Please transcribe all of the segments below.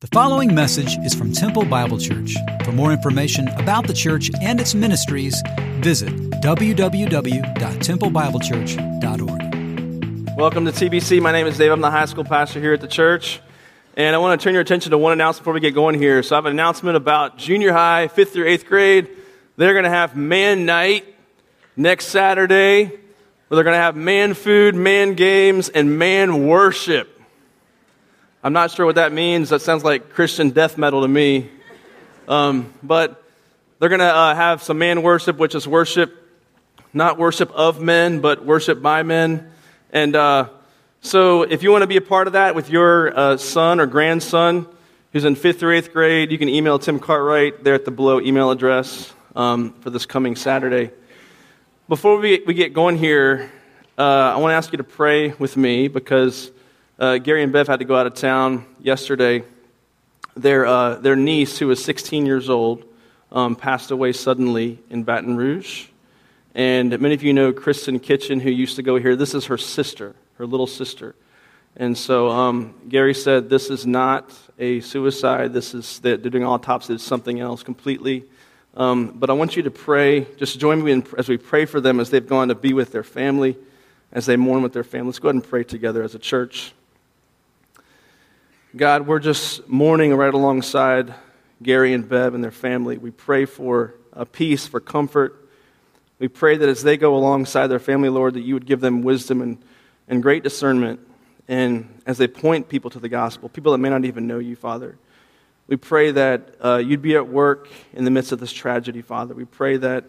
The following message is from Temple Bible Church. For more information about the church and its ministries, visit www.templebiblechurch.org. Welcome to TBC. My name is Dave. I'm the high school pastor here at the church. And I want to turn your attention to one announcement before we get going here. So I have an announcement about junior high, fifth through eighth grade. They're going to have man night next Saturday, where they're going to have man food, man games, and man worship. I'm not sure what that means. That sounds like Christian death metal to me. Um, but they're going to uh, have some man worship, which is worship, not worship of men, but worship by men. And uh, so if you want to be a part of that with your uh, son or grandson who's in fifth or eighth grade, you can email Tim Cartwright there at the below email address um, for this coming Saturday. Before we, we get going here, uh, I want to ask you to pray with me because uh, Gary and Bev had to go out of town yesterday. Their, uh, their niece, who was 16 years old, um, passed away suddenly in Baton Rouge. And many of you know Kristen Kitchen, who used to go here. This is her sister, her little sister. And so um, Gary said, This is not a suicide. This is, they're doing autopsy. It's something else completely. Um, but I want you to pray. Just join me in, as we pray for them as they've gone to be with their family, as they mourn with their family. Let's go ahead and pray together as a church. God, we're just mourning right alongside Gary and Bev and their family. We pray for a peace, for comfort. We pray that as they go alongside their family, Lord, that you would give them wisdom and, and great discernment. And as they point people to the gospel, people that may not even know you, Father, we pray that uh, you'd be at work in the midst of this tragedy, Father. We pray that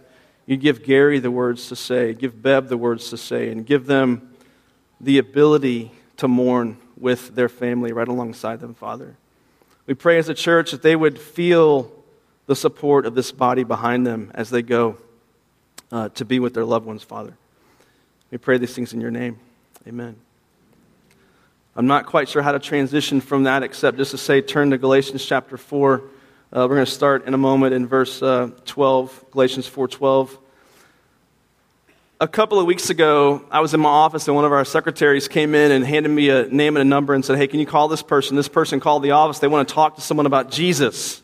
you'd give Gary the words to say, give Bev the words to say, and give them the ability to mourn with their family right alongside them, Father. We pray as a church that they would feel the support of this body behind them as they go uh, to be with their loved ones, Father. We pray these things in your name. Amen. I'm not quite sure how to transition from that except just to say turn to Galatians chapter 4. Uh, we're going to start in a moment in verse uh, 12, Galatians 4:12 a couple of weeks ago, I was in my office and one of our secretaries came in and handed me a name and a number and said, Hey, can you call this person? This person called the office. They want to talk to someone about Jesus.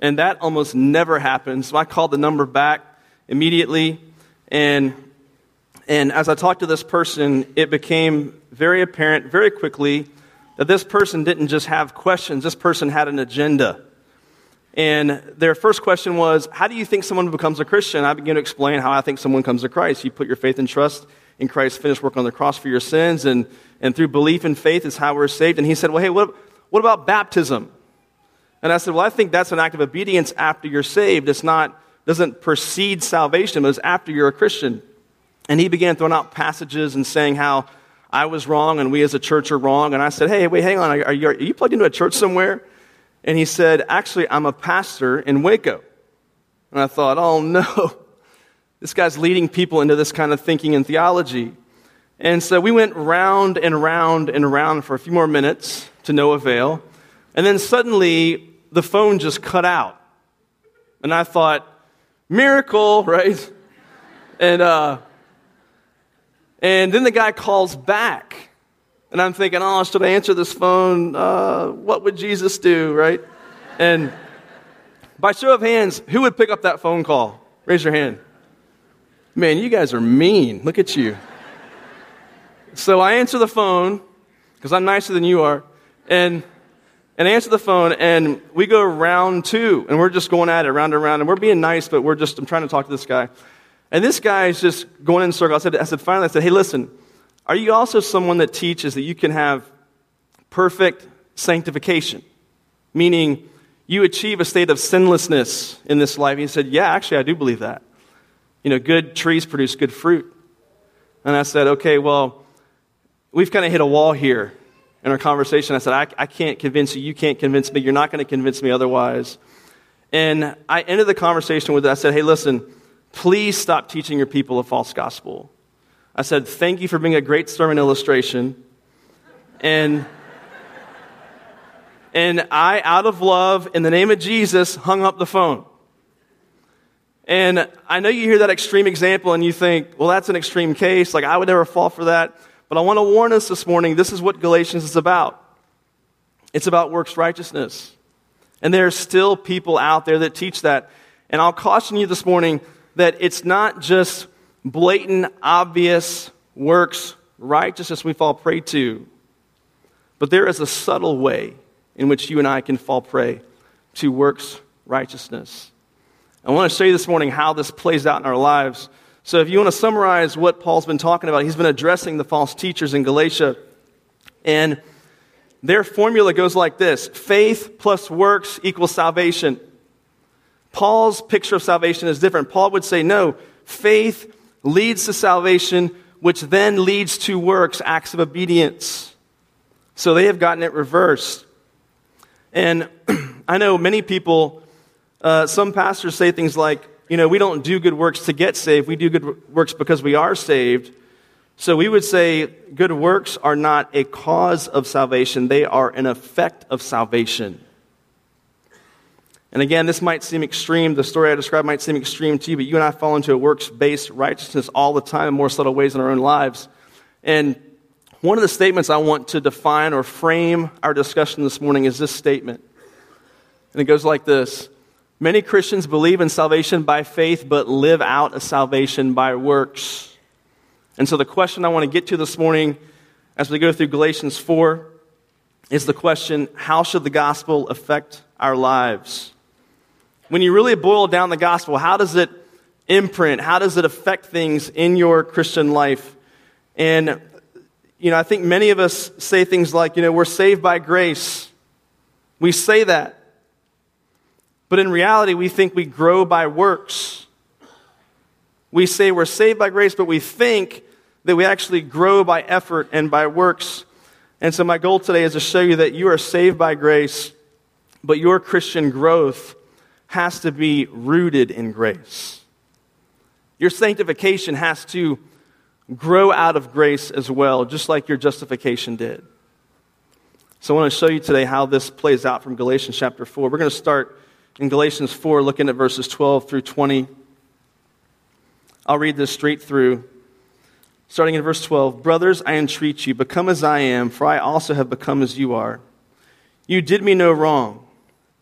And that almost never happens. So I called the number back immediately. And, and as I talked to this person, it became very apparent very quickly that this person didn't just have questions, this person had an agenda. And their first question was, How do you think someone becomes a Christian? I began to explain how I think someone comes to Christ. You put your faith and trust in Christ's finished work on the cross for your sins, and, and through belief and faith is how we're saved. And he said, Well, hey, what, what about baptism? And I said, Well, I think that's an act of obedience after you're saved. It's not, doesn't precede salvation, but it's after you're a Christian. And he began throwing out passages and saying how I was wrong and we as a church are wrong. And I said, Hey, wait, hang on. Are you, are you plugged into a church somewhere? And he said, Actually, I'm a pastor in Waco. And I thought, Oh no, this guy's leading people into this kind of thinking and theology. And so we went round and round and round for a few more minutes to no avail. And then suddenly the phone just cut out. And I thought, miracle, right? And, uh, and then the guy calls back. And I'm thinking, oh, should I answer this phone? Uh, what would Jesus do, right? And by show of hands, who would pick up that phone call? Raise your hand. Man, you guys are mean. Look at you. So I answer the phone because I'm nicer than you are. And, and I answer the phone, and we go round two, and we're just going at it round and round. And we're being nice, but we're just, I'm trying to talk to this guy. And this guy is just going in circles. I said, I said, finally, I said, hey, listen, are you also someone that teaches that you can have perfect sanctification? Meaning, you achieve a state of sinlessness in this life. And He said, Yeah, actually, I do believe that. You know, good trees produce good fruit. And I said, Okay, well, we've kind of hit a wall here in our conversation. I said, I, I can't convince you. You can't convince me. You're not going to convince me otherwise. And I ended the conversation with, I said, Hey, listen, please stop teaching your people a false gospel. I said, Thank you for being a great sermon illustration. And, and I, out of love, in the name of Jesus, hung up the phone. And I know you hear that extreme example and you think, well, that's an extreme case. Like, I would never fall for that. But I want to warn us this morning this is what Galatians is about. It's about works righteousness. And there are still people out there that teach that. And I'll caution you this morning that it's not just blatant, obvious works righteousness we fall prey to, but there is a subtle way in which you and I can fall prey to works righteousness. I want to show you this morning how this plays out in our lives. So, if you want to summarize what Paul's been talking about, he's been addressing the false teachers in Galatia. And their formula goes like this faith plus works equals salvation. Paul's picture of salvation is different. Paul would say, no, faith leads to salvation, which then leads to works, acts of obedience. So they have gotten it reversed. And I know many people, uh, some pastors say things like, you know, we don't do good works to get saved, we do good works because we are saved. So we would say good works are not a cause of salvation, they are an effect of salvation. And again, this might seem extreme. The story I described might seem extreme to you, but you and I fall into a works based righteousness all the time in more subtle ways in our own lives. And one of the statements I want to define or frame our discussion this morning is this statement. And it goes like this Many Christians believe in salvation by faith, but live out a salvation by works. And so, the question I want to get to this morning as we go through Galatians 4 is the question how should the gospel affect our lives? When you really boil down the gospel, how does it imprint? How does it affect things in your Christian life? And, you know, I think many of us say things like, you know, we're saved by grace. We say that. But in reality, we think we grow by works. We say we're saved by grace, but we think that we actually grow by effort and by works. And so, my goal today is to show you that you are saved by grace, but your Christian growth has to be rooted in grace. Your sanctification has to grow out of grace as well, just like your justification did. So, I want to show you today how this plays out from Galatians chapter 4. We're going to start in Galatians 4, looking at verses 12 through 20. I'll read this straight through. Starting in verse 12 Brothers, I entreat you, become as I am, for I also have become as you are. You did me no wrong.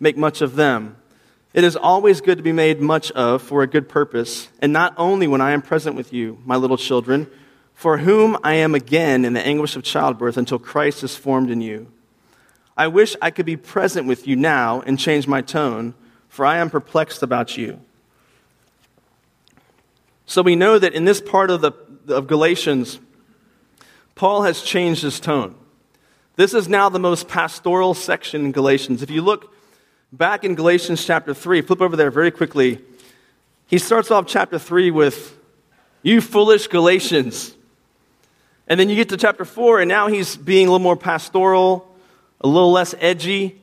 make much of them. It is always good to be made much of for a good purpose, and not only when I am present with you, my little children, for whom I am again in the anguish of childbirth until Christ is formed in you. I wish I could be present with you now and change my tone, for I am perplexed about you. So we know that in this part of, the, of Galatians, Paul has changed his tone. This is now the most pastoral section in Galatians. If you look back in Galatians chapter 3, flip over there very quickly. He starts off chapter 3 with, You foolish Galatians. And then you get to chapter 4, and now he's being a little more pastoral, a little less edgy.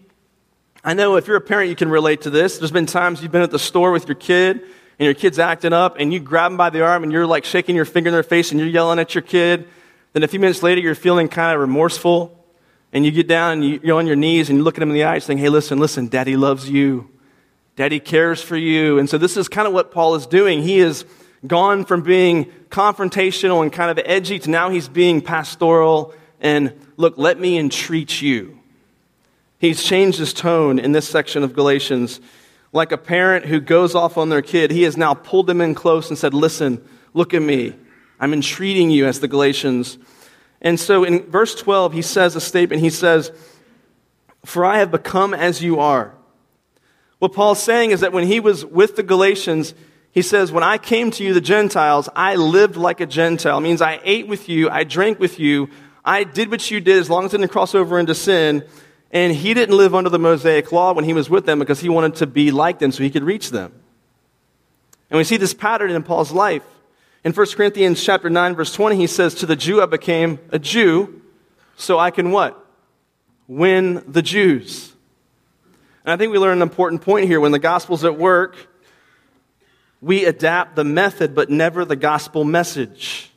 I know if you're a parent, you can relate to this. There's been times you've been at the store with your kid, and your kid's acting up and you grab them by the arm and you're like shaking your finger in their face and you're yelling at your kid. Then a few minutes later, you're feeling kind of remorseful and you get down and you're on your knees and you look at him in the eyes saying, Hey, listen, listen, daddy loves you. Daddy cares for you. And so this is kind of what Paul is doing. He is gone from being confrontational and kind of edgy to now he's being pastoral and look, let me entreat you. He's changed his tone in this section of Galatians like a parent who goes off on their kid, he has now pulled them in close and said, Listen, look at me. I'm entreating you, as the Galatians. And so in verse 12, he says a statement. He says, For I have become as you are. What Paul's saying is that when he was with the Galatians, he says, When I came to you, the Gentiles, I lived like a Gentile. It means I ate with you, I drank with you, I did what you did as long as it didn't cross over into sin. And he didn't live under the Mosaic law when he was with them because he wanted to be like them so he could reach them. And we see this pattern in Paul's life. In 1 Corinthians chapter 9 verse 20 he says to the Jew I became a Jew so I can what? win the Jews. And I think we learn an important point here. When the gospel's at work, we adapt the method, but never the gospel message.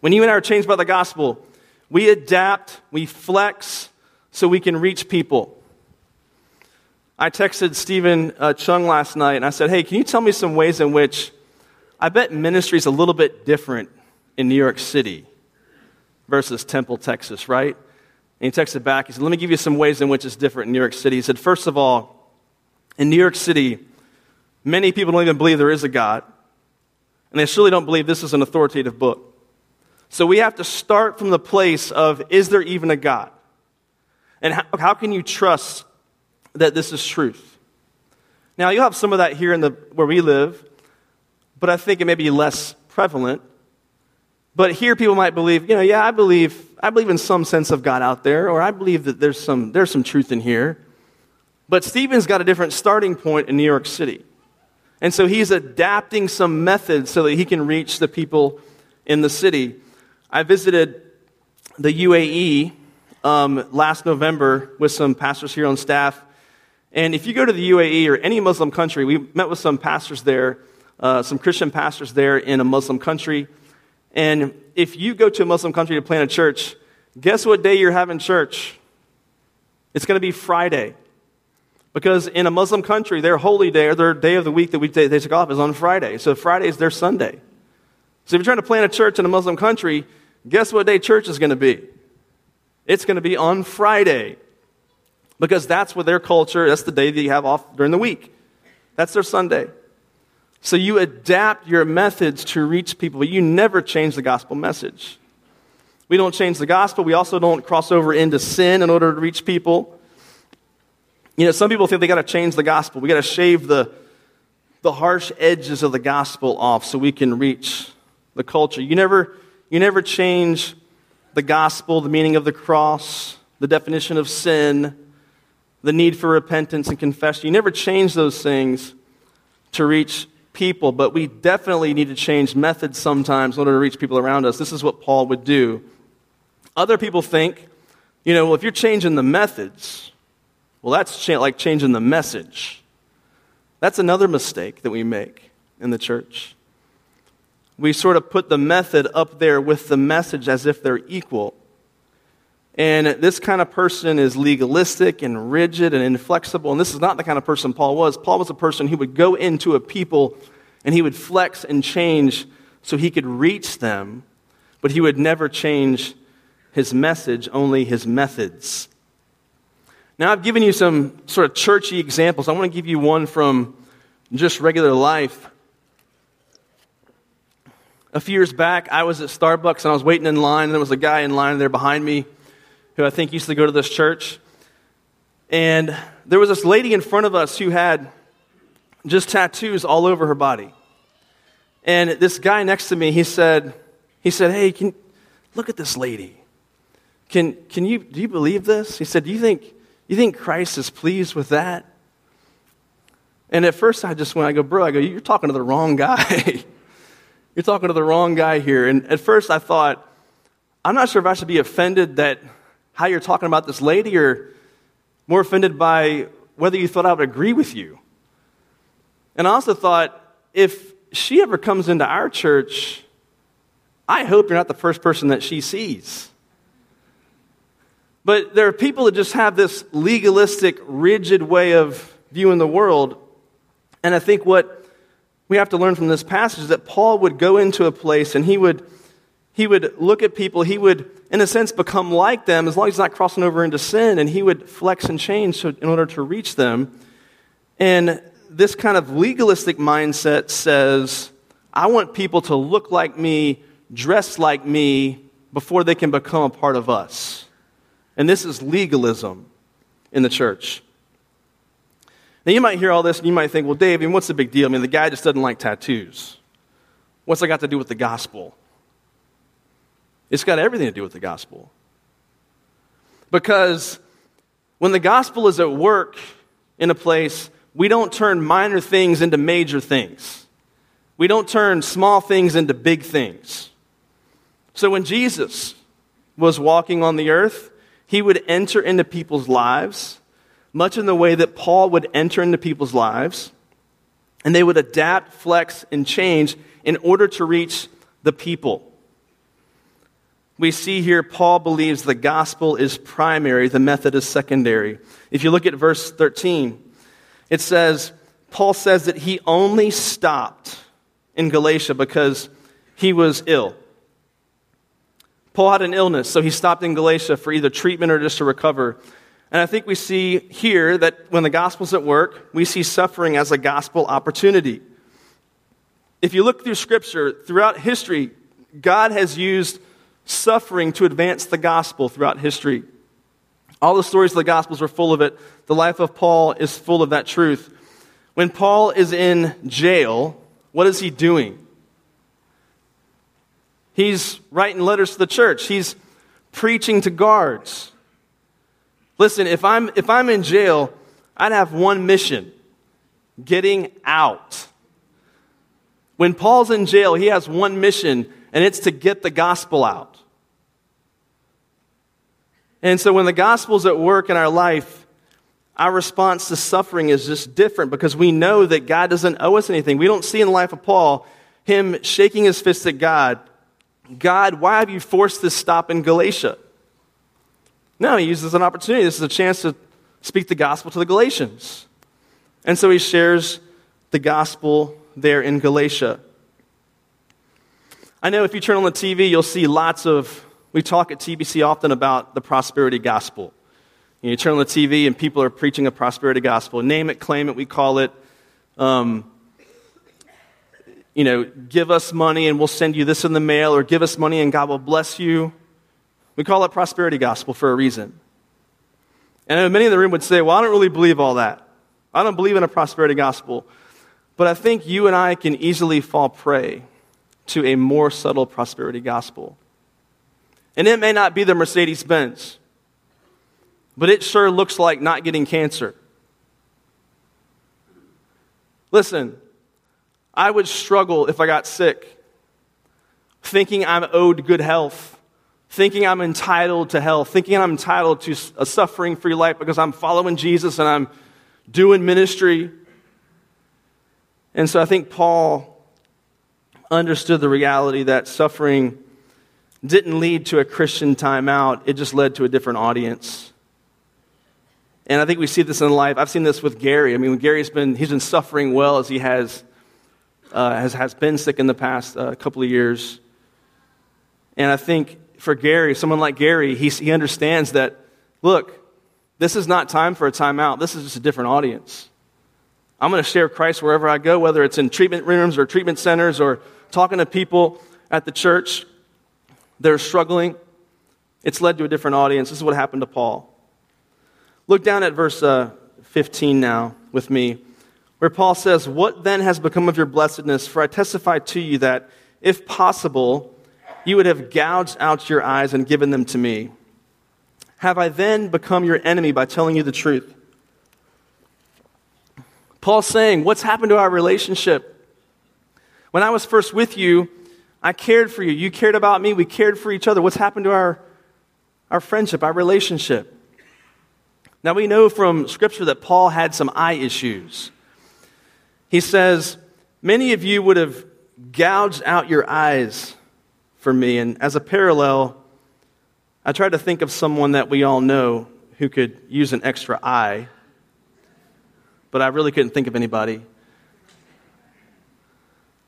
When you and I are changed by the gospel, we adapt, we flex so we can reach people. I texted Stephen uh, Chung last night and I said, Hey, can you tell me some ways in which I bet ministry is a little bit different in New York City versus Temple, Texas, right? And he texted back. He said, Let me give you some ways in which it's different in New York City. He said, First of all, in New York City, many people don't even believe there is a God, and they surely don't believe this is an authoritative book. So we have to start from the place of, Is there even a God? And how, how can you trust that this is truth? Now, you'll have some of that here in the, where we live, but I think it may be less prevalent. But here people might believe, you know, yeah, I believe, I believe in some sense of God out there, or I believe that there's some, there's some truth in here. But Stephen's got a different starting point in New York City. And so he's adapting some methods so that he can reach the people in the city. I visited the UAE um, last November with some pastors here on staff. And if you go to the UAE or any Muslim country, we met with some pastors there uh, some Christian pastors there in a Muslim country. And if you go to a Muslim country to plant a church, guess what day you're having church? It's going to be Friday. Because in a Muslim country, their holy day or their day of the week that we they take off is on Friday. So Friday is their Sunday. So if you're trying to plant a church in a Muslim country, guess what day church is going to be? It's going to be on Friday. Because that's what their culture, that's the day that you have off during the week. That's their Sunday. So you adapt your methods to reach people, but you never change the gospel message. We don't change the gospel. We also don't cross over into sin in order to reach people. You know, some people think they got to change the gospel. We got to shave the, the harsh edges of the gospel off so we can reach the culture. You never, you never change the gospel, the meaning of the cross, the definition of sin, the need for repentance and confession. You never change those things to reach people, but we definitely need to change methods sometimes in order to reach people around us. This is what Paul would do. Other people think, you know, well, if you're changing the methods, well, that's cha- like changing the message. That's another mistake that we make in the church. We sort of put the method up there with the message as if they're equal. And this kind of person is legalistic and rigid and inflexible. And this is not the kind of person Paul was. Paul was a person who would go into a people and he would flex and change so he could reach them, but he would never change his message, only his methods. Now, I've given you some sort of churchy examples. I want to give you one from just regular life. A few years back, I was at Starbucks and I was waiting in line, and there was a guy in line there behind me who I think used to go to this church. And there was this lady in front of us who had just tattoos all over her body. And this guy next to me, he said, he said, Hey, can, look at this lady. Can, can you, do you believe this? He said, do you, think, you think Christ is pleased with that? And at first I just went, I go, bro, I go, you're talking to the wrong guy. you're talking to the wrong guy here. And at first I thought, I'm not sure if I should be offended that how you're talking about this lady or more offended by whether you thought I would agree with you. And I also thought, if she ever comes into our church, I hope you're not the first person that she sees. But there are people that just have this legalistic, rigid way of viewing the world. And I think what we have to learn from this passage is that Paul would go into a place and he would, he would look at people, he would in a sense, become like them as long as he's not crossing over into sin, and he would flex and change in order to reach them. And this kind of legalistic mindset says, I want people to look like me, dress like me, before they can become a part of us. And this is legalism in the church. Now, you might hear all this and you might think, well, Dave, I mean, what's the big deal? I mean, the guy just doesn't like tattoos. What's that got to do with the gospel? It's got everything to do with the gospel. Because when the gospel is at work in a place, we don't turn minor things into major things. We don't turn small things into big things. So when Jesus was walking on the earth, he would enter into people's lives, much in the way that Paul would enter into people's lives, and they would adapt, flex, and change in order to reach the people. We see here Paul believes the gospel is primary, the method is secondary. If you look at verse 13, it says, Paul says that he only stopped in Galatia because he was ill. Paul had an illness, so he stopped in Galatia for either treatment or just to recover. And I think we see here that when the gospel's at work, we see suffering as a gospel opportunity. If you look through scripture, throughout history, God has used suffering to advance the gospel throughout history. All the stories of the gospels are full of it. The life of Paul is full of that truth. When Paul is in jail, what is he doing? He's writing letters to the church. He's preaching to guards. Listen, if I'm, if I'm in jail, I'd have one mission getting out. When Paul's in jail, he has one mission, and it's to get the gospel out. And so when the gospel's at work in our life, our response to suffering is just different because we know that God doesn't owe us anything. We don't see in the life of Paul him shaking his fist at God God, why have you forced this stop in Galatia? No, he uses an opportunity. This is a chance to speak the gospel to the Galatians. And so he shares the gospel there in Galatia. I know if you turn on the TV, you'll see lots of, we talk at TBC often about the prosperity gospel. You, turn on the TV and people are preaching a prosperity gospel. Name it, claim it, we call it. Um, you know, give us money and we'll send you this in the mail, or give us money and God will bless you. We call it prosperity gospel for a reason. And many in the room would say, Well, I don't really believe all that. I don't believe in a prosperity gospel. But I think you and I can easily fall prey to a more subtle prosperity gospel. And it may not be the Mercedes Benz, but it sure looks like not getting cancer. Listen, I would struggle if I got sick, thinking I'm owed good health, thinking I'm entitled to health, thinking I'm entitled to a suffering free life because I'm following Jesus and I'm doing ministry. And so I think Paul understood the reality that suffering didn't lead to a Christian timeout, it just led to a different audience. And I think we see this in life. I've seen this with Gary. I mean, Gary's been, he's been suffering well as he has uh, has, has been sick in the past uh, couple of years. And I think for Gary, someone like Gary, he, he understands that, look, this is not time for a timeout. This is just a different audience. I'm going to share Christ wherever I go, whether it's in treatment rooms or treatment centers or talking to people at the church that are struggling. It's led to a different audience. This is what happened to Paul. Look down at verse uh, 15 now with me where Paul says, What then has become of your blessedness? For I testify to you that, if possible, you would have gouged out your eyes and given them to me. Have I then become your enemy by telling you the truth? Paul's saying, What's happened to our relationship? When I was first with you, I cared for you. You cared about me. We cared for each other. What's happened to our, our friendship, our relationship? Now, we know from Scripture that Paul had some eye issues. He says, Many of you would have gouged out your eyes for me. And as a parallel, I tried to think of someone that we all know who could use an extra eye, but I really couldn't think of anybody.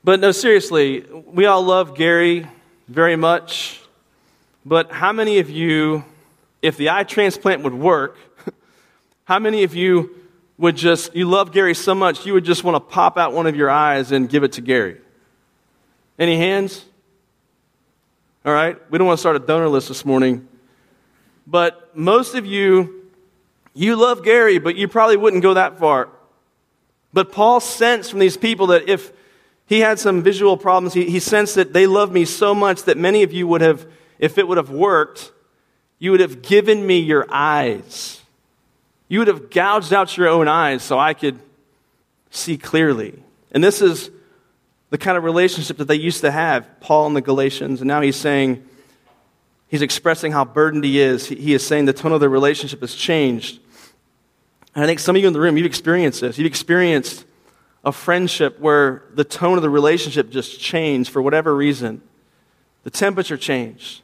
But no, seriously, we all love Gary very much. But how many of you, if the eye transplant would work, how many of you would just, you love Gary so much, you would just want to pop out one of your eyes and give it to Gary? Any hands? All right, we don't want to start a donor list this morning. But most of you, you love Gary, but you probably wouldn't go that far. But Paul sensed from these people that if he had some visual problems, he, he sensed that they love me so much that many of you would have, if it would have worked, you would have given me your eyes. You would have gouged out your own eyes so I could see clearly. And this is the kind of relationship that they used to have, Paul and the Galatians. And now he's saying, he's expressing how burdened he is. He, he is saying the tone of the relationship has changed. And I think some of you in the room, you've experienced this. You've experienced a friendship where the tone of the relationship just changed for whatever reason. The temperature changed.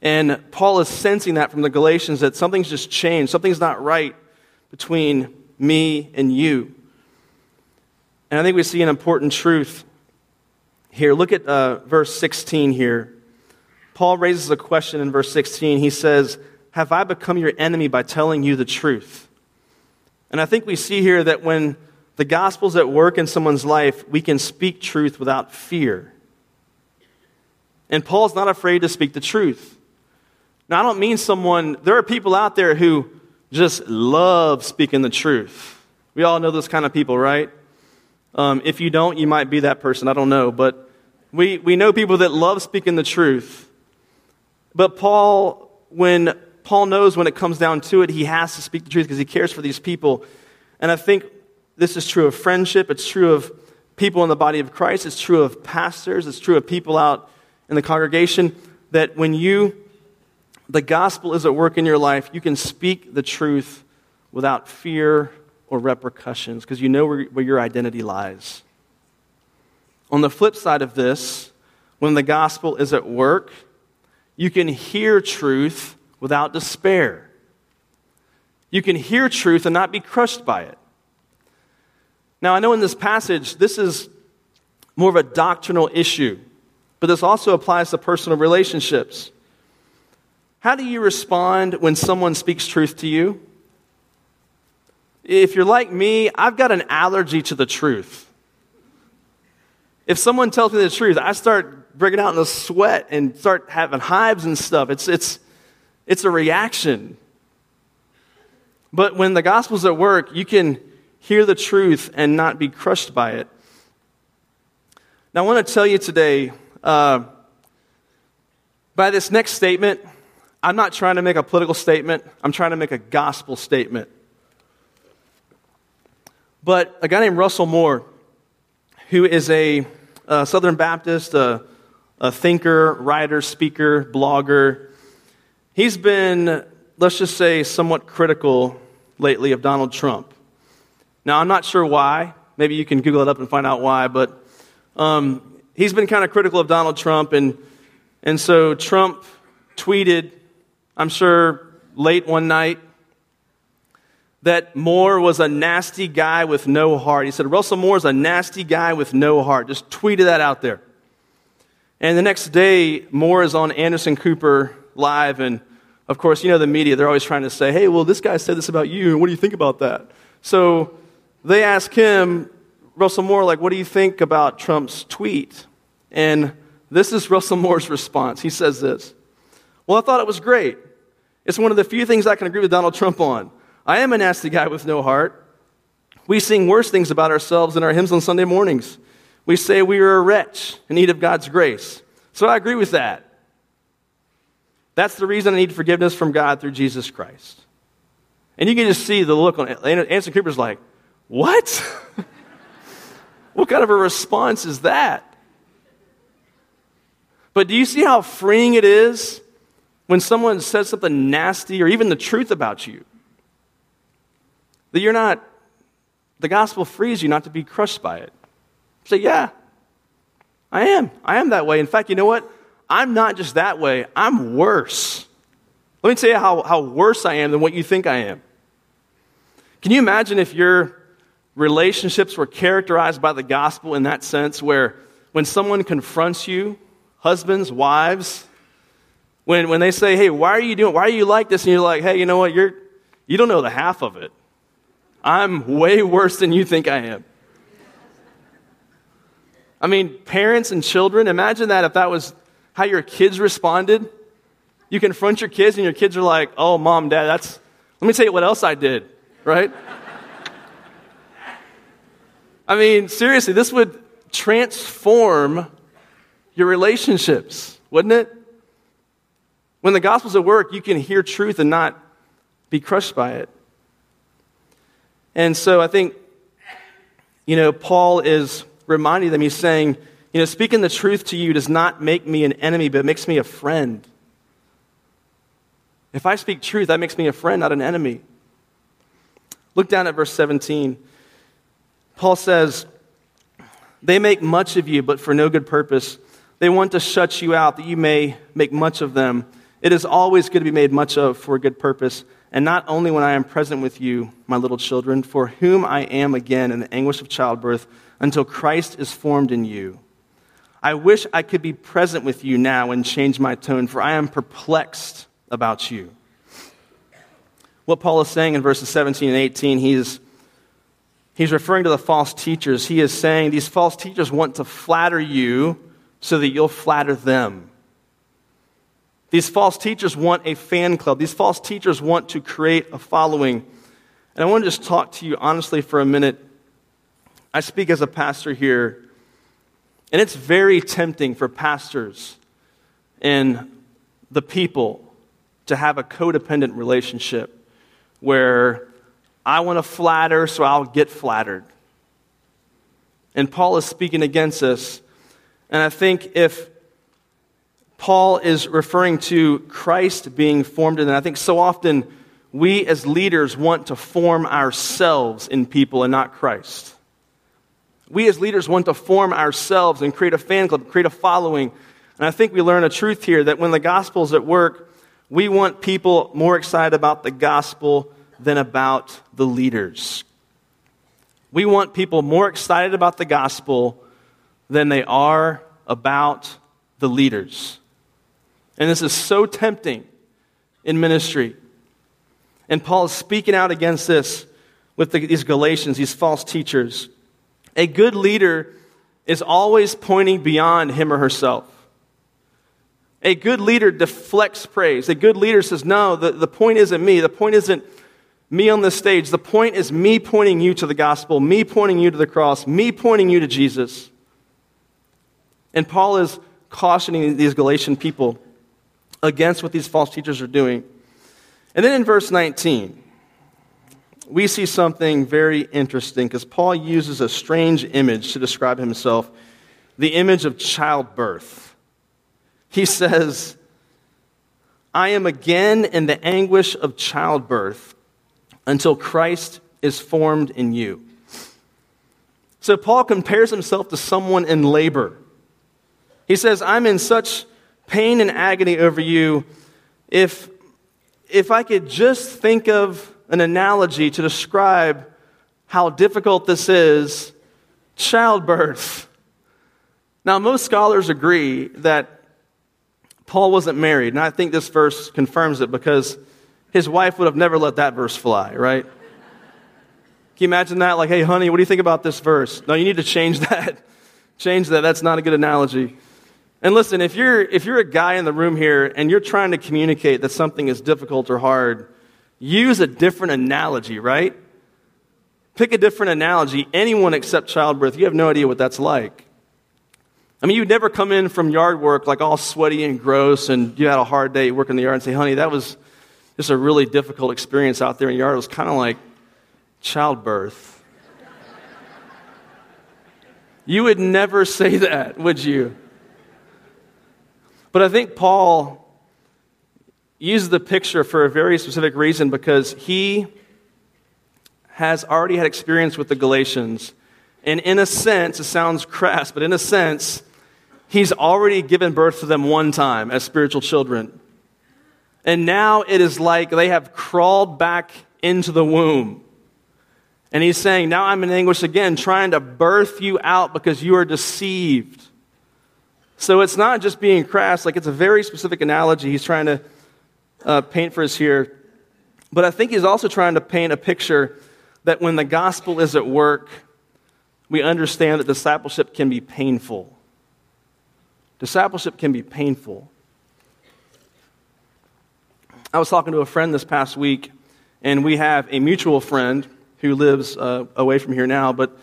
And Paul is sensing that from the Galatians that something's just changed. Something's not right between me and you. And I think we see an important truth here. Look at uh, verse 16 here. Paul raises a question in verse 16. He says, Have I become your enemy by telling you the truth? And I think we see here that when the gospel's at work in someone's life, we can speak truth without fear. And Paul's not afraid to speak the truth. Now, I don't mean someone, there are people out there who just love speaking the truth. We all know those kind of people, right? Um, if you don't, you might be that person. I don't know. But we, we know people that love speaking the truth. But Paul, when Paul knows when it comes down to it, he has to speak the truth because he cares for these people. And I think this is true of friendship, it's true of people in the body of Christ, it's true of pastors, it's true of people out in the congregation that when you the gospel is at work in your life, you can speak the truth without fear or repercussions because you know where, where your identity lies. On the flip side of this, when the gospel is at work, you can hear truth without despair. You can hear truth and not be crushed by it. Now, I know in this passage, this is more of a doctrinal issue, but this also applies to personal relationships. How do you respond when someone speaks truth to you? If you're like me, I've got an allergy to the truth. If someone tells me the truth, I start breaking out in a sweat and start having hives and stuff. It's, it's, it's a reaction. But when the gospel's at work, you can hear the truth and not be crushed by it. Now, I want to tell you today uh, by this next statement, I'm not trying to make a political statement, I'm trying to make a gospel statement. But a guy named Russell Moore, who is a, a Southern Baptist, a, a thinker, writer, speaker, blogger, he's been, let's just say, somewhat critical lately of Donald Trump. Now, I'm not sure why. Maybe you can Google it up and find out why, but um, he's been kind of critical of Donald Trump, and, and so Trump tweeted I'm sure, late one night, that Moore was a nasty guy with no heart. He said, Russell Moore is a nasty guy with no heart. Just tweeted that out there. And the next day, Moore is on Anderson Cooper live, and of course, you know the media, they're always trying to say, hey, well, this guy said this about you, and what do you think about that? So they ask him, Russell Moore, like, what do you think about Trump's tweet? And this is Russell Moore's response. He says this well, I thought it was great. It's one of the few things I can agree with Donald Trump on. I am a nasty guy with no heart. We sing worse things about ourselves in our hymns on Sunday mornings. We say we are a wretch in need of God's grace. So I agree with that. That's the reason I need forgiveness from God through Jesus Christ. And you can just see the look on Anderson Cooper's like, What? what kind of a response is that? But do you see how freeing it is when someone says something nasty or even the truth about you, that you're not, the gospel frees you not to be crushed by it. Say, yeah, I am. I am that way. In fact, you know what? I'm not just that way, I'm worse. Let me tell you how, how worse I am than what you think I am. Can you imagine if your relationships were characterized by the gospel in that sense, where when someone confronts you, husbands, wives, when, when they say, hey, why are you doing, why are you like this? And you're like, hey, you know what? You're, you don't know the half of it. I'm way worse than you think I am. I mean, parents and children, imagine that if that was how your kids responded. You confront your kids, and your kids are like, oh, mom, dad, that's, let me tell you what else I did, right? I mean, seriously, this would transform your relationships, wouldn't it? When the gospel's at work, you can hear truth and not be crushed by it. And so I think, you know, Paul is reminding them, he's saying, you know, speaking the truth to you does not make me an enemy, but it makes me a friend. If I speak truth, that makes me a friend, not an enemy. Look down at verse 17. Paul says, They make much of you, but for no good purpose. They want to shut you out that you may make much of them. It is always good to be made much of for a good purpose, and not only when I am present with you, my little children, for whom I am again in the anguish of childbirth, until Christ is formed in you. I wish I could be present with you now and change my tone, for I am perplexed about you. What Paul is saying in verses 17 and 18, he's, he's referring to the false teachers. He is saying these false teachers want to flatter you so that you'll flatter them. These false teachers want a fan club. These false teachers want to create a following. And I want to just talk to you honestly for a minute. I speak as a pastor here, and it's very tempting for pastors and the people to have a codependent relationship where I want to flatter, so I'll get flattered. And Paul is speaking against this. And I think if Paul is referring to Christ being formed in, and I think so often we as leaders want to form ourselves in people and not Christ. We as leaders want to form ourselves and create a fan club, create a following. And I think we learn a truth here that when the gospel's at work, we want people more excited about the gospel than about the leaders. We want people more excited about the gospel than they are about the leaders. And this is so tempting in ministry. And Paul is speaking out against this with the, these Galatians, these false teachers. A good leader is always pointing beyond him or herself. A good leader deflects praise. A good leader says, No, the, the point isn't me. The point isn't me on this stage. The point is me pointing you to the gospel, me pointing you to the cross, me pointing you to Jesus. And Paul is cautioning these Galatian people against what these false teachers are doing. And then in verse 19, we see something very interesting because Paul uses a strange image to describe himself the image of childbirth. He says, I am again in the anguish of childbirth until Christ is formed in you. So Paul compares himself to someone in labor. He says, I'm in such pain and agony over you. If, if I could just think of an analogy to describe how difficult this is, childbirth. Now, most scholars agree that Paul wasn't married. And I think this verse confirms it because his wife would have never let that verse fly, right? Can you imagine that? Like, hey, honey, what do you think about this verse? No, you need to change that. change that. That's not a good analogy. And listen, if you're, if you're a guy in the room here and you're trying to communicate that something is difficult or hard, use a different analogy, right? Pick a different analogy. Anyone except childbirth, you have no idea what that's like. I mean, you'd never come in from yard work like all sweaty and gross and you had a hard day working in the yard and say, honey, that was just a really difficult experience out there in the yard. It was kind of like childbirth. you would never say that, would you? But I think Paul uses the picture for a very specific reason because he has already had experience with the Galatians. And in a sense, it sounds crass, but in a sense, He's already given birth to them one time as spiritual children. And now it is like they have crawled back into the womb. And he's saying, Now I'm in anguish again, trying to birth you out because you are deceived. So it's not just being crass, like it's a very specific analogy he's trying to uh, paint for us here. But I think he's also trying to paint a picture that when the gospel is at work, we understand that discipleship can be painful. Discipleship can be painful. I was talking to a friend this past week, and we have a mutual friend who lives uh, away from here now, but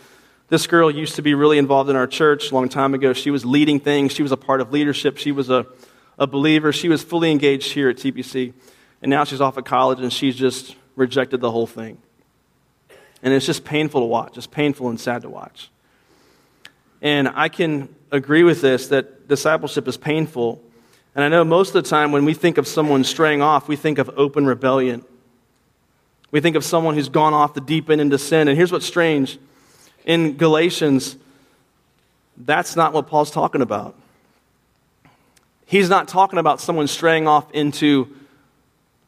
this girl used to be really involved in our church a long time ago. She was leading things, she was a part of leadership, she was a, a believer, she was fully engaged here at TBC. And now she's off at college and she's just rejected the whole thing. And it's just painful to watch, just painful and sad to watch. And I can agree with this that discipleship is painful. And I know most of the time when we think of someone straying off, we think of open rebellion. We think of someone who's gone off the deep end into sin. And here's what's strange in Galatians, that's not what Paul's talking about. He's not talking about someone straying off into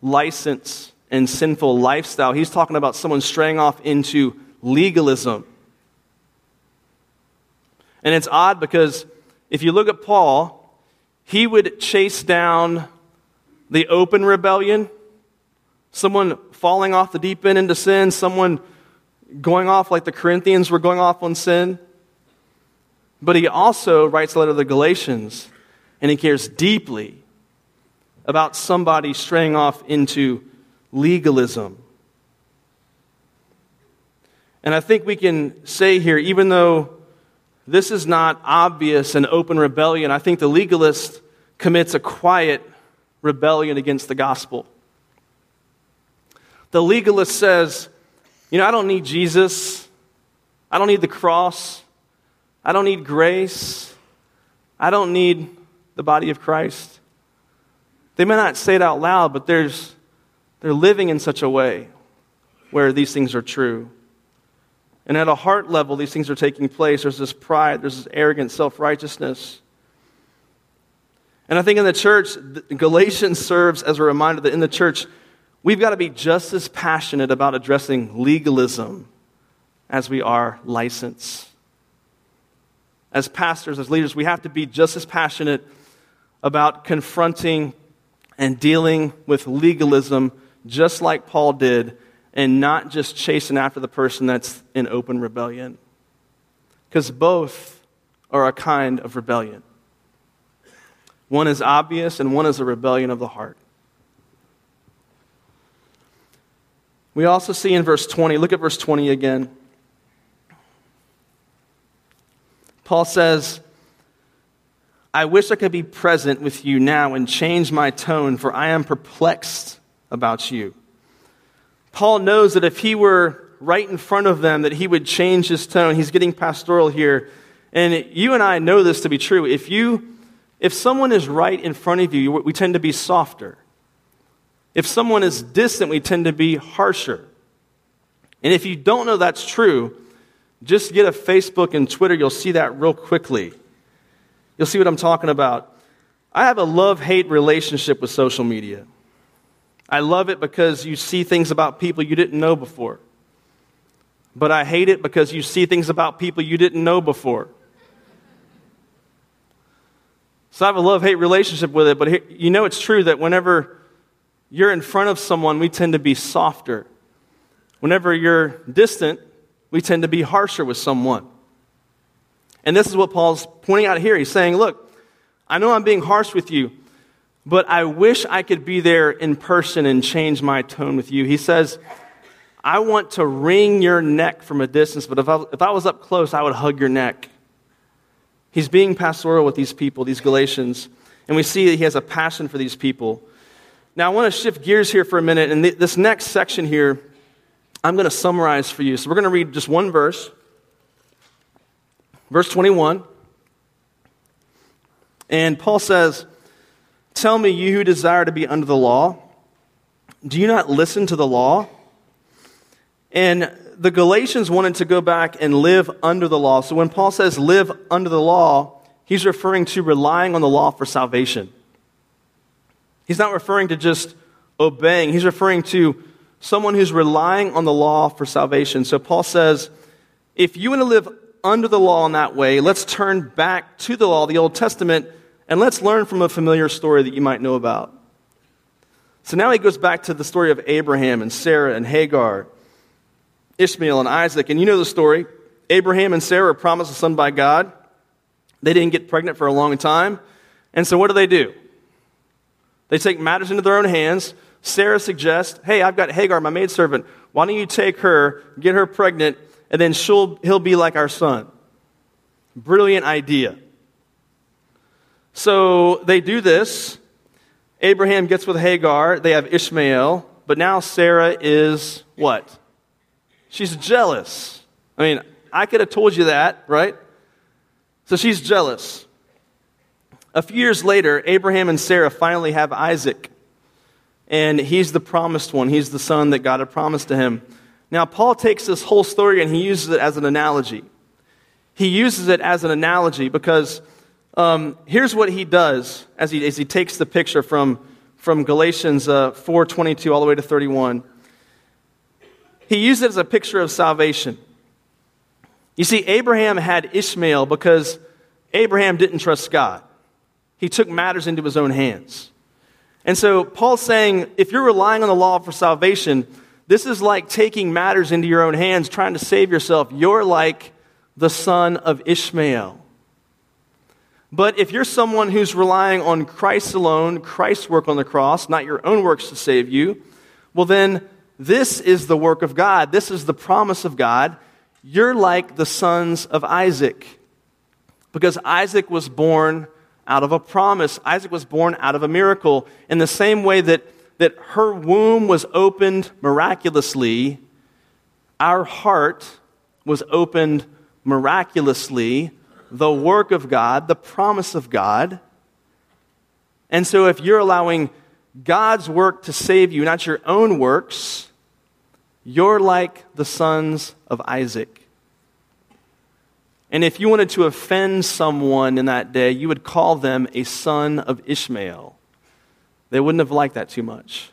license and sinful lifestyle. He's talking about someone straying off into legalism. And it's odd because if you look at Paul, he would chase down the open rebellion, someone falling off the deep end into sin, someone going off like the Corinthians were going off on sin. But he also writes a letter to the Galatians, and he cares deeply about somebody straying off into legalism. And I think we can say here, even though this is not obvious and open rebellion, I think the legalist commits a quiet rebellion against the gospel. The legalist says, You know, I don't need Jesus. I don't need the cross. I don't need grace. I don't need the body of Christ. They may not say it out loud, but there's, they're living in such a way where these things are true. And at a heart level, these things are taking place. There's this pride, there's this arrogant self righteousness. And I think in the church, Galatians serves as a reminder that in the church, we've got to be just as passionate about addressing legalism as we are license. As pastors, as leaders, we have to be just as passionate about confronting and dealing with legalism, just like Paul did, and not just chasing after the person that's in open rebellion. Because both are a kind of rebellion. One is obvious, and one is a rebellion of the heart. We also see in verse 20, look at verse 20 again. Paul says, I wish I could be present with you now and change my tone, for I am perplexed about you. Paul knows that if he were right in front of them, that he would change his tone. He's getting pastoral here. And you and I know this to be true. If you if someone is right in front of you, we tend to be softer. If someone is distant, we tend to be harsher. And if you don't know that's true, just get a Facebook and Twitter. You'll see that real quickly. You'll see what I'm talking about. I have a love hate relationship with social media. I love it because you see things about people you didn't know before. But I hate it because you see things about people you didn't know before. So I have a love hate relationship with it, but you know it's true that whenever you're in front of someone, we tend to be softer. Whenever you're distant, we tend to be harsher with someone. And this is what Paul's pointing out here. He's saying, Look, I know I'm being harsh with you, but I wish I could be there in person and change my tone with you. He says, I want to wring your neck from a distance, but if I, if I was up close, I would hug your neck. He's being pastoral with these people, these Galatians, and we see that he has a passion for these people. Now, I want to shift gears here for a minute, and th- this next section here, I'm going to summarize for you. So, we're going to read just one verse, verse 21. And Paul says, Tell me, you who desire to be under the law, do you not listen to the law? And the Galatians wanted to go back and live under the law. So when Paul says live under the law, he's referring to relying on the law for salvation. He's not referring to just obeying, he's referring to someone who's relying on the law for salvation. So Paul says, if you want to live under the law in that way, let's turn back to the law, the Old Testament, and let's learn from a familiar story that you might know about. So now he goes back to the story of Abraham and Sarah and Hagar. Ishmael and Isaac. And you know the story. Abraham and Sarah promised a son by God. They didn't get pregnant for a long time. And so what do they do? They take matters into their own hands. Sarah suggests, Hey, I've got Hagar, my maidservant. Why don't you take her, get her pregnant, and then she'll, he'll be like our son? Brilliant idea. So they do this. Abraham gets with Hagar. They have Ishmael. But now Sarah is what? She's jealous. I mean, I could have told you that, right? So she's jealous. A few years later, Abraham and Sarah finally have Isaac. And he's the promised one. He's the son that God had promised to him. Now, Paul takes this whole story and he uses it as an analogy. He uses it as an analogy because um, here's what he does as he, as he takes the picture from, from Galatians uh, 4.22 all the way to 31. He used it as a picture of salvation. You see, Abraham had Ishmael because Abraham didn't trust God. He took matters into his own hands. And so Paul's saying if you're relying on the law for salvation, this is like taking matters into your own hands, trying to save yourself. You're like the son of Ishmael. But if you're someone who's relying on Christ alone, Christ's work on the cross, not your own works to save you, well, then this is the work of God. This is the promise of God. You're like the sons of Isaac. Because Isaac was born out of a promise. Isaac was born out of a miracle. In the same way that, that her womb was opened miraculously, our heart was opened miraculously. The work of God, the promise of God. And so, if you're allowing God's work to save you, not your own works, you're like the sons of Isaac. And if you wanted to offend someone in that day, you would call them a son of Ishmael. They wouldn't have liked that too much.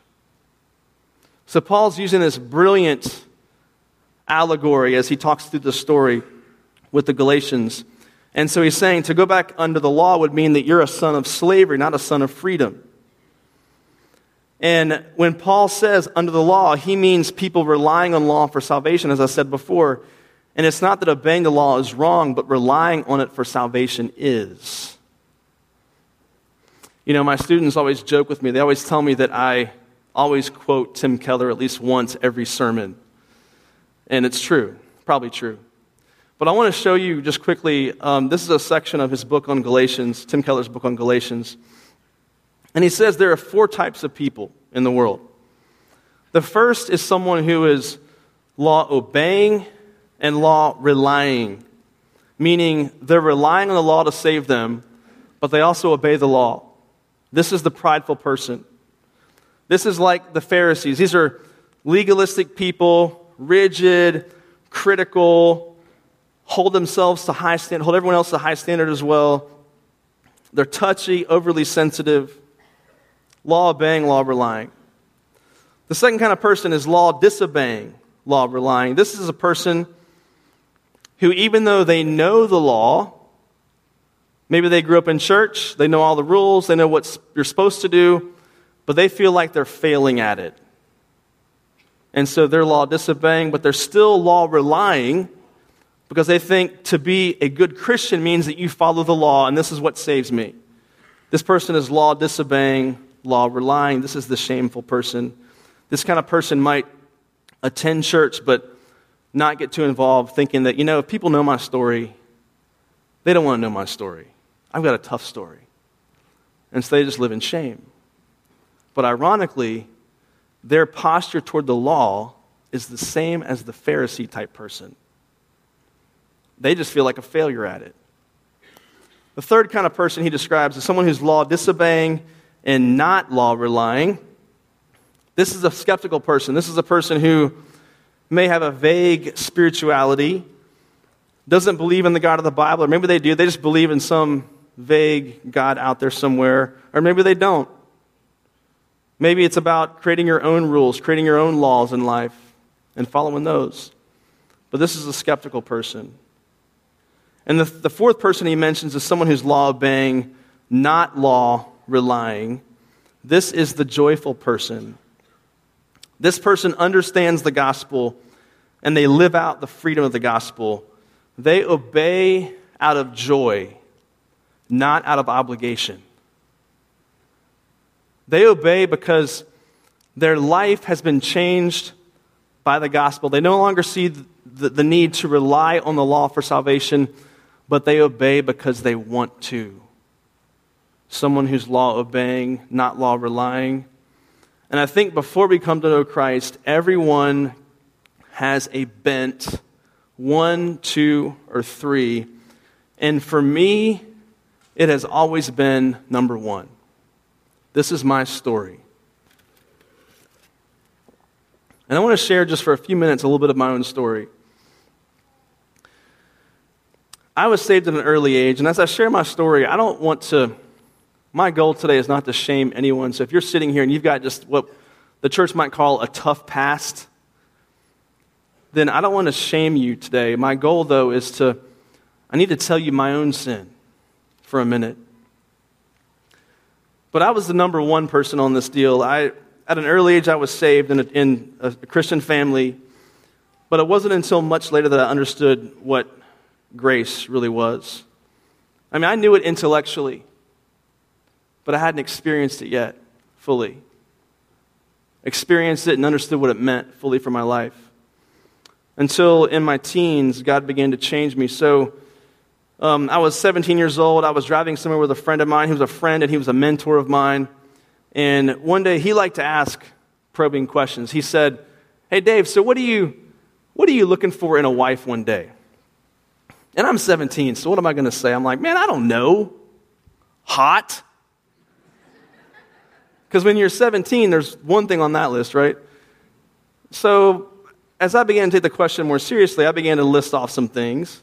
So Paul's using this brilliant allegory as he talks through the story with the Galatians. And so he's saying to go back under the law would mean that you're a son of slavery, not a son of freedom. And when Paul says under the law, he means people relying on law for salvation, as I said before. And it's not that obeying the law is wrong, but relying on it for salvation is. You know, my students always joke with me. They always tell me that I always quote Tim Keller at least once every sermon. And it's true, probably true. But I want to show you just quickly um, this is a section of his book on Galatians, Tim Keller's book on Galatians. And he says there are four types of people in the world. The first is someone who is law obeying and law relying, meaning they're relying on the law to save them, but they also obey the law. This is the prideful person. This is like the Pharisees. These are legalistic people, rigid, critical, hold themselves to high standard, hold everyone else to high standard as well. They're touchy, overly sensitive, law obeying, law relying. The second kind of person is law disobeying, law relying. This is a person who, even though they know the law, maybe they grew up in church, they know all the rules, they know what you're supposed to do, but they feel like they're failing at it. And so they're law disobeying, but they're still law relying because they think to be a good Christian means that you follow the law, and this is what saves me. This person is law disobeying, law relying. This is the shameful person. This kind of person might attend church, but not get too involved thinking that, you know, if people know my story, they don't want to know my story. I've got a tough story. And so they just live in shame. But ironically, their posture toward the law is the same as the Pharisee type person. They just feel like a failure at it. The third kind of person he describes is someone who's law disobeying and not law relying. This is a skeptical person. This is a person who may have a vague spirituality, doesn't believe in the God of the Bible, or maybe they do, they just believe in some vague God out there somewhere, or maybe they don't. Maybe it's about creating your own rules, creating your own laws in life, and following those. But this is a skeptical person. And the, the fourth person he mentions is someone who's law obeying, not law relying. This is the joyful person. This person understands the gospel and they live out the freedom of the gospel. They obey out of joy, not out of obligation. They obey because their life has been changed by the gospel. They no longer see the, the, need to rely on the law for salvation, but they obey because they want to. Someone who's law obeying, not law relying. And I think before we come to know Christ, everyone has a bent one, two, or three. And for me, it has always been number one. This is my story. And I want to share just for a few minutes a little bit of my own story. I was saved at an early age, and as I share my story, I don't want to, my goal today is not to shame anyone. So if you're sitting here and you've got just what the church might call a tough past, then I don't want to shame you today. My goal, though, is to, I need to tell you my own sin for a minute. But I was the number one person on this deal. I, at an early age, I was saved in a, in a Christian family, but it wasn't until much later that I understood what grace really was. I mean, I knew it intellectually, but I hadn't experienced it yet fully. Experienced it and understood what it meant fully for my life. Until in my teens, God began to change me. So, um, I was 17 years old. I was driving somewhere with a friend of mine. He was a friend and he was a mentor of mine. And one day he liked to ask probing questions. He said, Hey, Dave, so what are you, what are you looking for in a wife one day? And I'm 17, so what am I going to say? I'm like, Man, I don't know. Hot? Because when you're 17, there's one thing on that list, right? So as I began to take the question more seriously, I began to list off some things.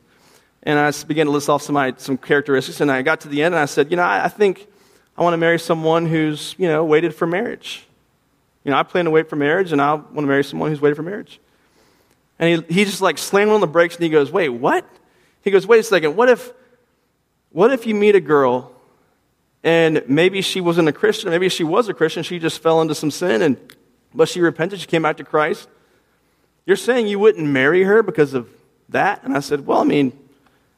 And I began to list off some, some characteristics. And I got to the end and I said, You know, I, I think I want to marry someone who's, you know, waited for marriage. You know, I plan to wait for marriage, and I want to marry someone who's waited for marriage. And he, he just like slammed on the brakes and he goes, Wait, what? He goes, Wait a second, what if, what if you meet a girl and maybe she wasn't a Christian, maybe she was a Christian, she just fell into some sin, and, but she repented, she came back to Christ. You're saying you wouldn't marry her because of that? And I said, Well, I mean,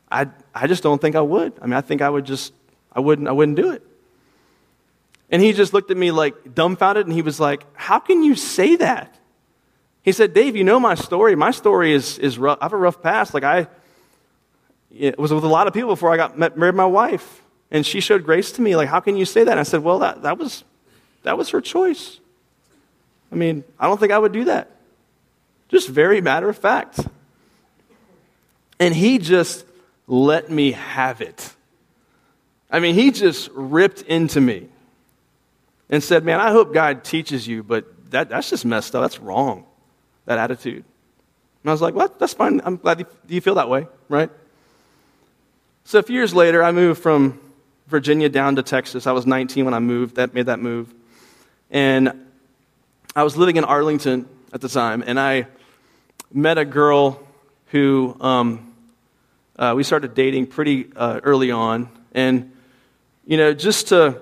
I, I just don't think I would. I mean, I think I would just, I wouldn't, I wouldn't do it. And he just looked at me like dumbfounded and he was like, How can you say that? He said, Dave, you know my story. My story is, is rough. I have a rough past. Like, I it was with a lot of people before I got met, married my wife. And she showed grace to me. Like, how can you say that? And I said, Well, that, that, was, that was her choice. I mean, I don't think I would do that. Just very matter of fact. And he just let me have it. I mean, he just ripped into me and said, Man, I hope God teaches you, but that, that's just messed up. That's wrong, that attitude. And I was like, Well, that's fine. I'm glad you feel that way, right? So a few years later, I moved from Virginia down to Texas. I was 19 when I moved, that made that move. And I was living in Arlington at the time, and I met a girl who um, uh, we started dating pretty uh, early on. And, you know, just to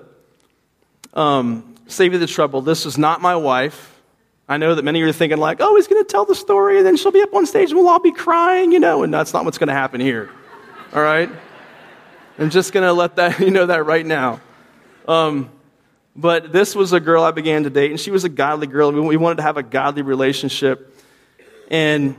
um, save you the trouble, this is not my wife. I know that many of you are thinking, like, oh, he's going to tell the story, and then she'll be up on stage, and we'll all be crying, you know, and that's not what's going to happen here. All right? I'm just going to let that, you know that right now. Um, but this was a girl I began to date, and she was a godly girl. We wanted to have a godly relationship. And,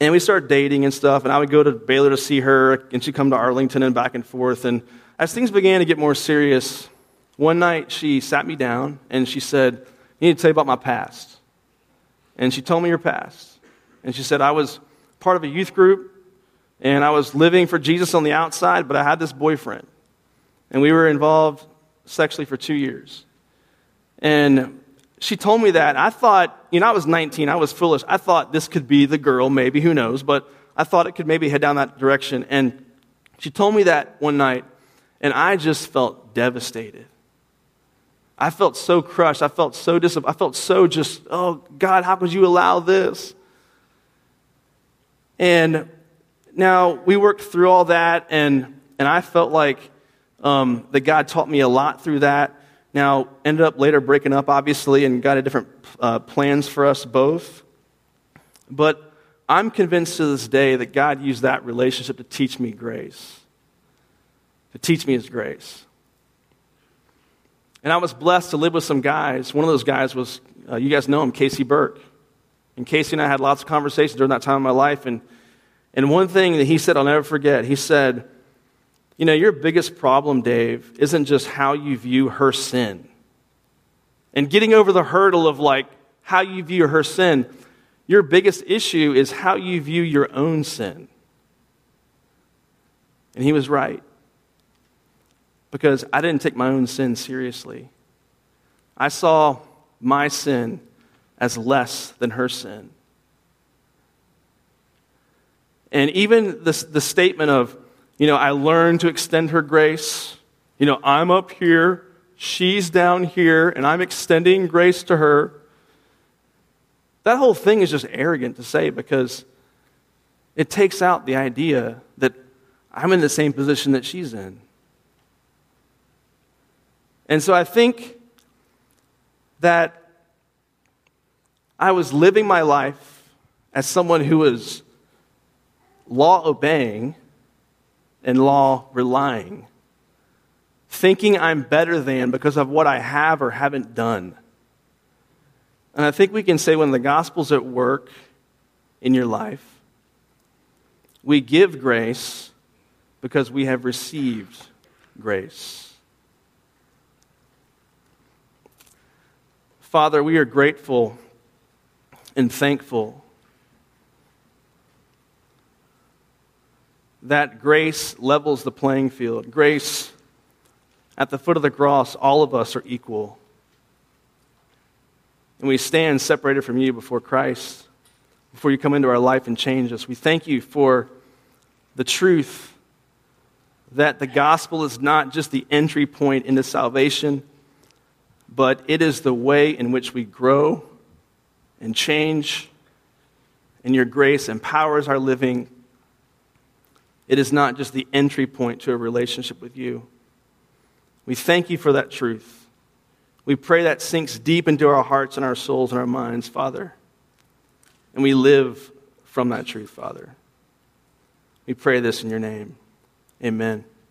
and we started dating and stuff, and I would go to Baylor to see her, and she'd come to Arlington and back and forth. And as things began to get more serious, one night she sat me down and she said, You need to tell you about my past. And she told me her past. And she said, I was part of a youth group, and I was living for Jesus on the outside, but I had this boyfriend. And we were involved sexually for two years. And she told me that. I thought, you know, I was 19, I was foolish. I thought this could be the girl, maybe, who knows, but I thought it could maybe head down that direction. And she told me that one night, and I just felt devastated. I felt so crushed. I felt so disappointed. I felt so just, oh, God, how could you allow this? And now we worked through all that, and, and I felt like um, that God taught me a lot through that. Now, ended up later breaking up, obviously, and got a different uh, plans for us both. But I'm convinced to this day that God used that relationship to teach me grace, to teach me His grace. And I was blessed to live with some guys. One of those guys was, uh, you guys know him, Casey Burke. And Casey and I had lots of conversations during that time of my life. And, and one thing that he said, I'll never forget, he said, you know, your biggest problem, Dave, isn't just how you view her sin. And getting over the hurdle of like how you view her sin, your biggest issue is how you view your own sin. And he was right. because I didn't take my own sin seriously. I saw my sin as less than her sin. And even the, the statement of, you know, I learned to extend her grace. You know, I'm up here, she's down here, and I'm extending grace to her. That whole thing is just arrogant to say because it takes out the idea that I'm in the same position that she's in. And so I think that I was living my life as someone who was law obeying and law relying, thinking I'm better than because of what I have or haven't done. And I think we can say when the gospel's at work in your life, we give grace because we have received grace. Father, we are grateful and thankful that grace levels the playing field. Grace, at the foot of the cross, all of us are equal. And we stand separated from you before Christ, before you come into our life and change us. We thank you for the truth that the gospel is not just the entry point into salvation, but it is the way in which we grow and change, and your grace empowers our living. It is not just the entry point to a relationship with you. We thank you for that truth. We pray that sinks deep into our hearts and our souls and our minds, Father. And we live from that truth, Father. We pray this in your name. Amen.